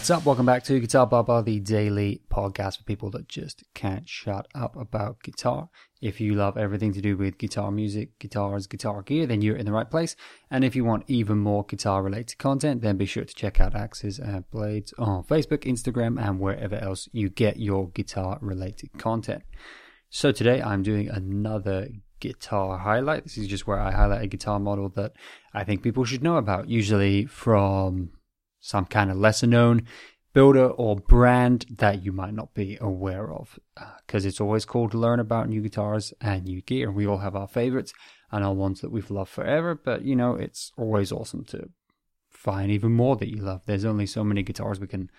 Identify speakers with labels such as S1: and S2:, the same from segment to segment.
S1: What's up? Welcome back to Guitar Baba, the daily podcast for people that just can't shut up about guitar. If you love everything to do with guitar music, guitars, guitar gear, then you're in the right place. And if you want even more guitar related content, then be sure to check out Axes and Blades on Facebook, Instagram, and wherever else you get your guitar related content. So today I'm doing another guitar highlight. This is just where I highlight a guitar model that I think people should know about, usually from some kind of lesser known builder or brand that you might not be aware of. Because uh, it's always cool to learn about new guitars and new gear. We all have our favorites and our ones that we've loved forever, but you know, it's always awesome to find even more that you love. There's only so many guitars we can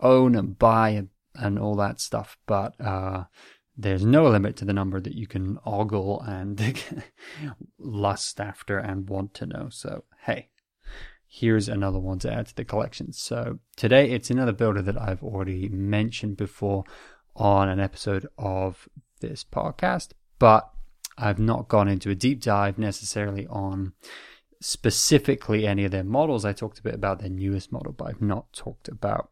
S1: own and buy and, and all that stuff, but uh, there's no limit to the number that you can ogle and lust after and want to know. So, hey, here's another one to add to the collection. So today it's another builder that I've already mentioned before on an episode of this podcast, but I've not gone into a deep dive necessarily on specifically any of their models. I talked a bit about their newest model, but I've not talked about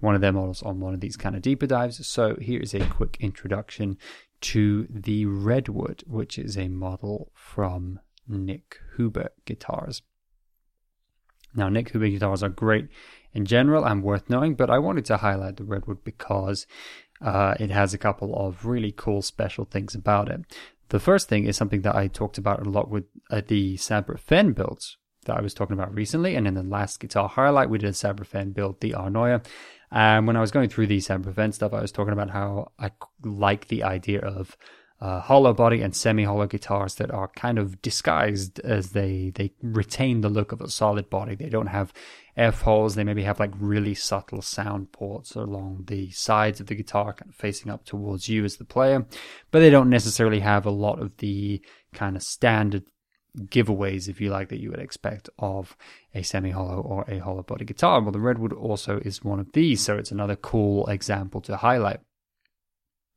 S1: one of their models on one of these kind of deeper dives. So here is a quick introduction to the Redwood, which is a model from Nick Huber Guitars. Now, Nick Huber guitars are great in general and worth knowing, but I wanted to highlight the Redwood because uh, it has a couple of really cool special things about it. The first thing is something that I talked about a lot with uh, the Sabre Fen builds that I was talking about recently, and in the last guitar highlight, we did a Sabre Fen build, the Arnoia. And when I was going through the Sabre Fen stuff, I was talking about how I like the idea of uh, hollow body and semi-hollow guitars that are kind of disguised as they they retain the look of a solid body. They don't have F holes. They maybe have like really subtle sound ports along the sides of the guitar, kind of facing up towards you as the player, but they don't necessarily have a lot of the kind of standard giveaways, if you like, that you would expect of a semi-hollow or a hollow body guitar. Well, the Redwood also is one of these, so it's another cool example to highlight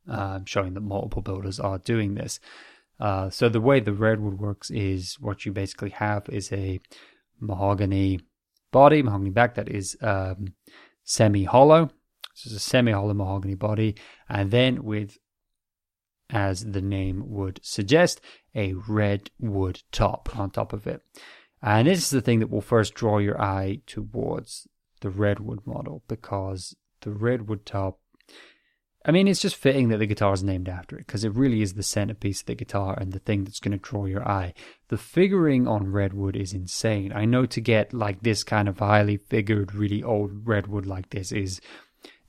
S1: uh, showing that multiple builders are doing this. Uh, so the way the redwood works is what you basically have is a mahogany body, mahogany back that is um, semi-hollow. So it's a semi-hollow mahogany body, and then with, as the name would suggest, a redwood top on top of it. And this is the thing that will first draw your eye towards the redwood model because the redwood top I mean, it's just fitting that the guitar is named after it because it really is the centerpiece of the guitar and the thing that's going to draw your eye. The figuring on redwood is insane. I know to get like this kind of highly figured, really old redwood like this is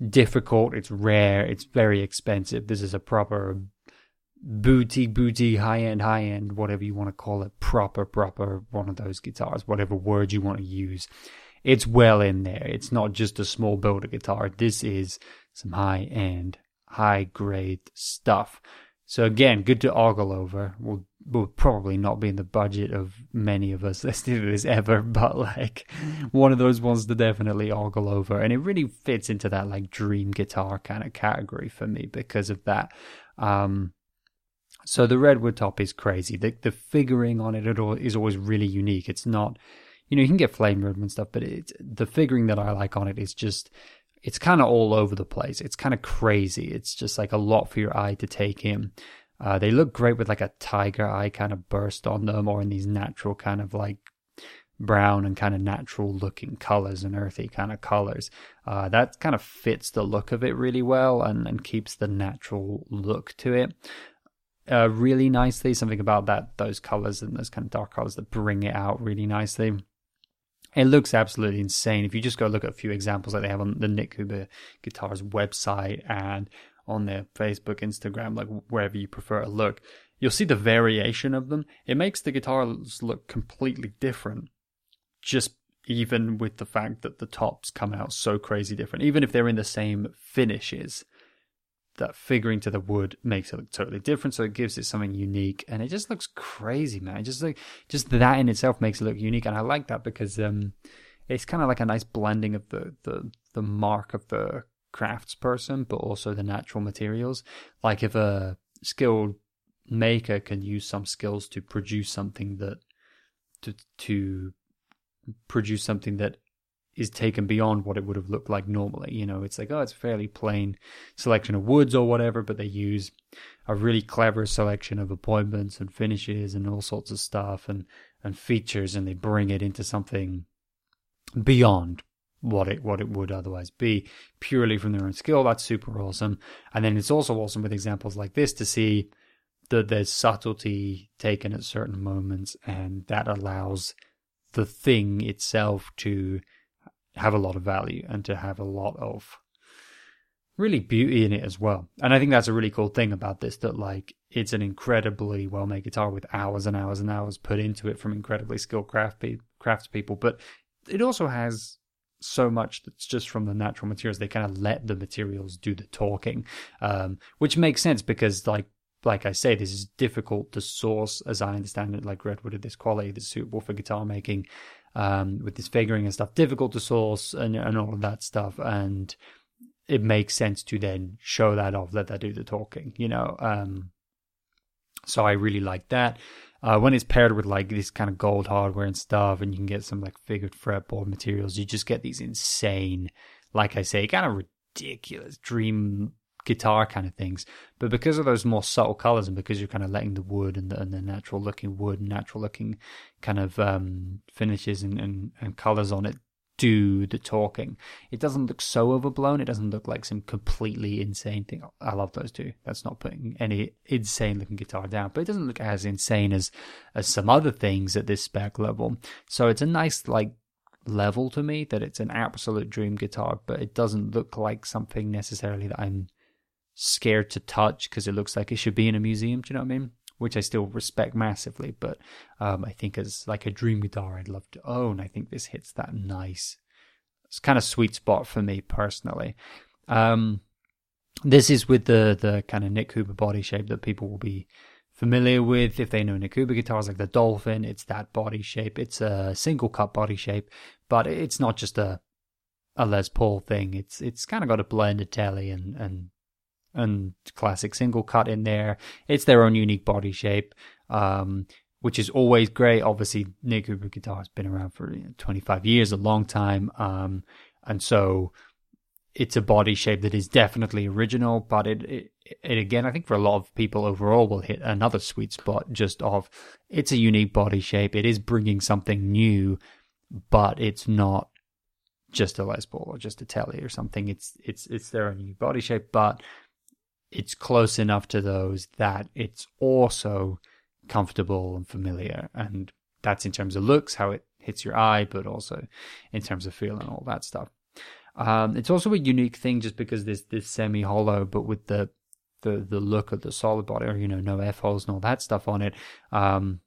S1: difficult. It's rare. It's very expensive. This is a proper booty, booty, high end, high end, whatever you want to call it, proper, proper one of those guitars, whatever word you want to use. It's well in there. It's not just a small builder guitar. This is some high end high grade stuff. So again, good to ogle over. Will will probably not be in the budget of many of us listening to this ever, but like one of those ones to definitely ogle over, and it really fits into that like dream guitar kind of category for me because of that. Um, so the redwood top is crazy. The the figuring on it is always really unique. It's not, you know, you can get flame redwood and stuff, but it's the figuring that I like on it is just it's kind of all over the place. It's kind of crazy. It's just like a lot for your eye to take in. Uh, they look great with like a tiger eye kind of burst on them or in these natural kind of like brown and kind of natural looking colors and earthy kind of colors. Uh, that kind of fits the look of it really well and, and keeps the natural look to it. Uh, really nicely. Something about that, those colors and those kind of dark colors that bring it out really nicely. It looks absolutely insane. If you just go look at a few examples that they have on the Nick Huber Guitars website and on their Facebook, Instagram, like wherever you prefer to look, you'll see the variation of them. It makes the guitars look completely different, just even with the fact that the tops come out so crazy different, even if they're in the same finishes that figuring to the wood makes it look totally different. So it gives it something unique, and it just looks crazy, man. Just like just that in itself makes it look unique, and I like that because um, it's kind of like a nice blending of the the the mark of the craftsperson, but also the natural materials. Like if a skilled maker can use some skills to produce something that to to produce something that is taken beyond what it would have looked like normally. You know, it's like, oh, it's a fairly plain selection of woods or whatever, but they use a really clever selection of appointments and finishes and all sorts of stuff and, and features and they bring it into something beyond what it what it would otherwise be purely from their own skill. That's super awesome. And then it's also awesome with examples like this to see that there's subtlety taken at certain moments and that allows the thing itself to have a lot of value and to have a lot of really beauty in it as well. And I think that's a really cool thing about this that like it's an incredibly well made guitar with hours and hours and hours put into it from incredibly skilled craft pe- craftspeople, but it also has so much that's just from the natural materials. They kind of let the materials do the talking, um, which makes sense because like like I say, this is difficult to source, as I understand it, like redwood of this quality that's suitable for guitar making um, with this figuring and stuff, difficult to source and, and all of that stuff. And it makes sense to then show that off, let that do the talking, you know. Um, so I really like that. Uh, when it's paired with like this kind of gold hardware and stuff, and you can get some like figured fretboard materials, you just get these insane, like I say, kind of ridiculous dream guitar kind of things. But because of those more subtle colors and because you're kind of letting the wood and the, and the natural looking wood, and natural looking kind of um, finishes and, and, and colors on it do the talking. It doesn't look so overblown. It doesn't look like some completely insane thing. I love those two. That's not putting any insane looking guitar down, but it doesn't look as insane as as some other things at this spec level. So it's a nice like level to me that it's an absolute dream guitar, but it doesn't look like something necessarily that I'm scared to touch because it looks like it should be in a museum. Do you know what I mean? Which I still respect massively, but um, I think as like a dream guitar, I'd love to own. I think this hits that nice, it's kind of sweet spot for me personally. Um, this is with the the kind of Nick Huber body shape that people will be familiar with if they know Nick Huber guitars like the Dolphin. It's that body shape. It's a single cut body shape, but it's not just a a Les Paul thing. It's it's kind of got a blended telly and and and classic single cut in there. It's their own unique body shape, um, which is always great. Obviously, Nick Huber guitar has been around for you know, 25 years, a long time, um, and so it's a body shape that is definitely original. But it, it, it again, I think for a lot of people overall, will hit another sweet spot just of it's a unique body shape. It is bringing something new, but it's not just a Les Paul or just a Telly or something. It's it's it's their own unique body shape, but it's close enough to those that it's also comfortable and familiar. And that's in terms of looks, how it hits your eye, but also in terms of feel and all that stuff. Um, it's also a unique thing just because there's this semi hollow, but with the, the, the look of the solid body, or, you know, no F holes and all that stuff on it. Um,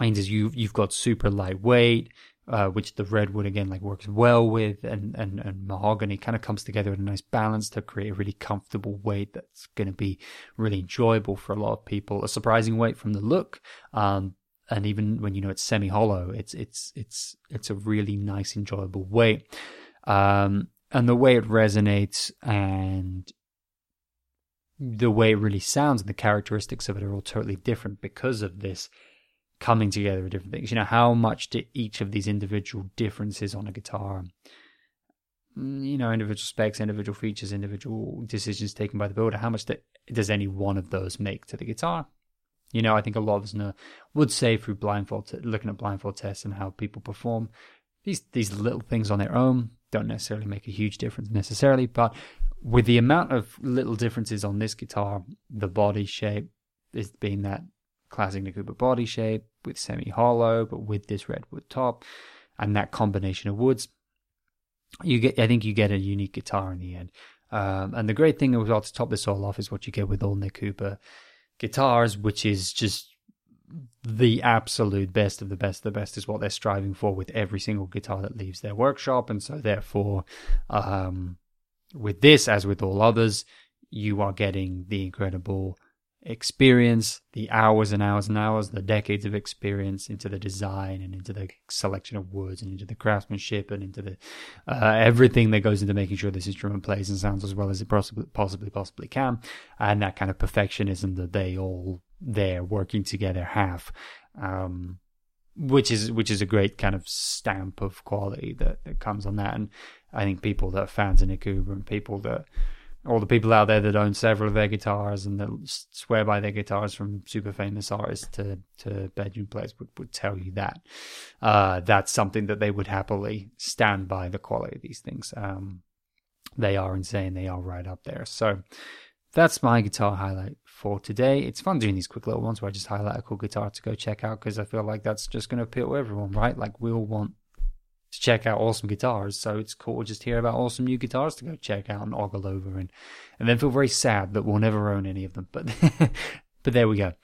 S1: means you, you've got super lightweight uh, which the redwood again like works well with, and and, and mahogany kind of comes together in a nice balance to create a really comfortable weight that's going to be really enjoyable for a lot of people. A surprising weight from the look, um, and even when you know it's semi hollow, it's it's it's it's a really nice, enjoyable weight. Um, and the way it resonates and the way it really sounds and the characteristics of it are all totally different because of this coming together of different things. You know, how much do each of these individual differences on a guitar, mm, you know, individual specs, individual features, individual decisions taken by the builder, how much does any one of those make to the guitar? You know, I think a lot of us know, would say through blindfold, looking at blindfold tests and how people perform, these these little things on their own don't necessarily make a huge difference necessarily, but with the amount of little differences on this guitar, the body shape is being that classic Huber body shape with semi hollow, but with this redwood top and that combination of woods, you get. I think you get a unique guitar in the end. Um, and the great thing as well to top this all off is what you get with all Nick Huber guitars, which is just the absolute best of the best the best is what they're striving for with every single guitar that leaves their workshop. And so, therefore, um, with this, as with all others, you are getting the incredible experience, the hours and hours and hours, the decades of experience into the design and into the selection of words and into the craftsmanship and into the uh, everything that goes into making sure this instrument plays and sounds as well as it possibly possibly possibly can, and that kind of perfectionism that they all there working together have. Um, which is which is a great kind of stamp of quality that, that comes on that. And I think people that are fans of Nick Huber and people that all the people out there that own several of their guitars and that swear by their guitars from super famous artists to, to bedroom players would, would tell you that. Uh, that's something that they would happily stand by the quality of these things. Um, they are insane. They are right up there. So that's my guitar highlight for today. It's fun doing these quick little ones where I just highlight a cool guitar to go check out because I feel like that's just going to appeal to everyone, right? Like we all want to check out awesome guitars, so it's cool to just hear about awesome new guitars to go check out and ogle over and and then feel very sad that we'll never own any of them. But but there we go.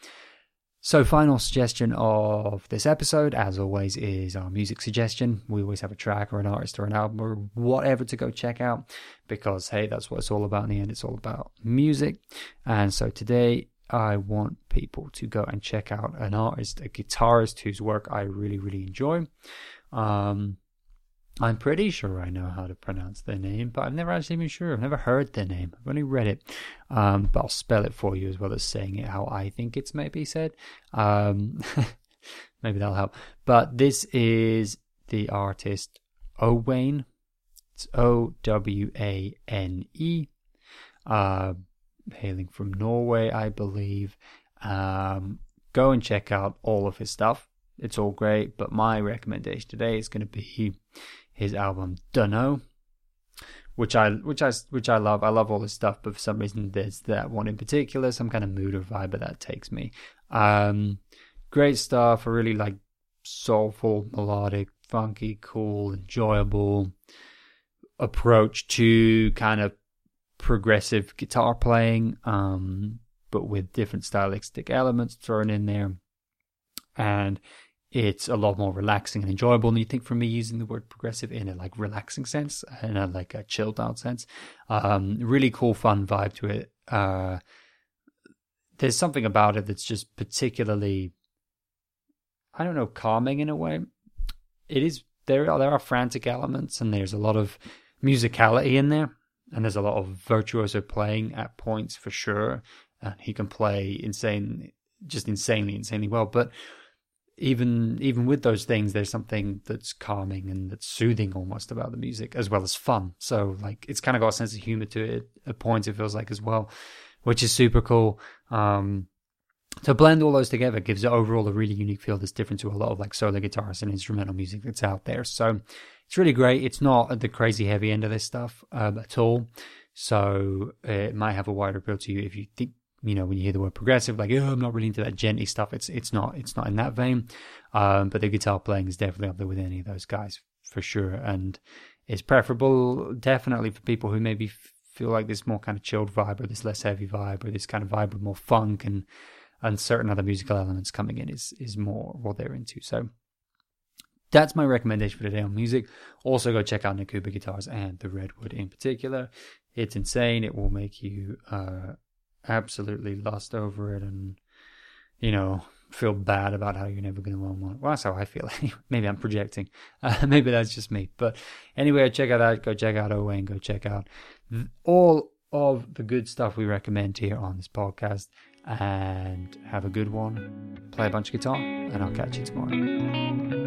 S1: So, final suggestion of this episode, as always, is our music suggestion. We always have a track or an artist or an album or whatever to go check out because, hey, that's what it's all about in the end. It's all about music. And so today, I want people to go and check out an artist, a guitarist whose work I really, really enjoy. Um, I'm pretty sure I know how to pronounce their name, but I've never actually been sure. I've never heard their name. I've only read it. Um, but I'll spell it for you as well as saying it how I think it's maybe said. Um, maybe that'll help. But this is the artist Owane. It's O W A N E. Uh, hailing from Norway, I believe. Um, go and check out all of his stuff. It's all great, but my recommendation today is going to be his album Dunno, which I which I which I love. I love all his stuff, but for some reason there's that one in particular, some kind of mood or vibe that takes me. Um, great stuff. A really like soulful, melodic, funky, cool, enjoyable approach to kind of progressive guitar playing, um, but with different stylistic elements thrown in there. And it's a lot more relaxing and enjoyable than you think from me using the word progressive in a like relaxing sense in a like a chilled out sense. Um really cool fun vibe to it. Uh there's something about it that's just particularly i don't know calming in a way. It is there are there are frantic elements and there's a lot of musicality in there and there's a lot of virtuoso playing at points for sure. And he can play insane just insanely insanely well. But even even with those things, there's something that's calming and that's soothing almost about the music, as well as fun. So like it's kind of got a sense of humor to it at points. It feels like as well, which is super cool. Um, to blend all those together gives it overall a really unique feel that's different to a lot of like solo guitars and instrumental music that's out there. So it's really great. It's not at the crazy heavy end of this stuff um, at all. So it might have a wider appeal to you if you think you know, when you hear the word progressive, like, oh, I'm not really into that djenty stuff. It's it's not it's not in that vein. Um, but the guitar playing is definitely up there with any of those guys for sure, and it's preferable definitely for people who maybe feel like this more kind of chilled vibe or this less heavy vibe or this kind of vibe with more funk and and certain other musical elements coming in is is more what they're into. So that's my recommendation for today on music. Also, go check out Nick Huber guitars and the Redwood in particular. It's insane. It will make you uh, absolutely lost over it and, you know, feel bad about how you're never going to own one. Well, that's how I feel. maybe I'm projecting. Uh, maybe that's just me. But anyway, check out that. Go check out Owane. Go check out all of the good stuff we recommend here on this podcast. And have a good one. Play a bunch of guitar, and I'll catch you tomorrow.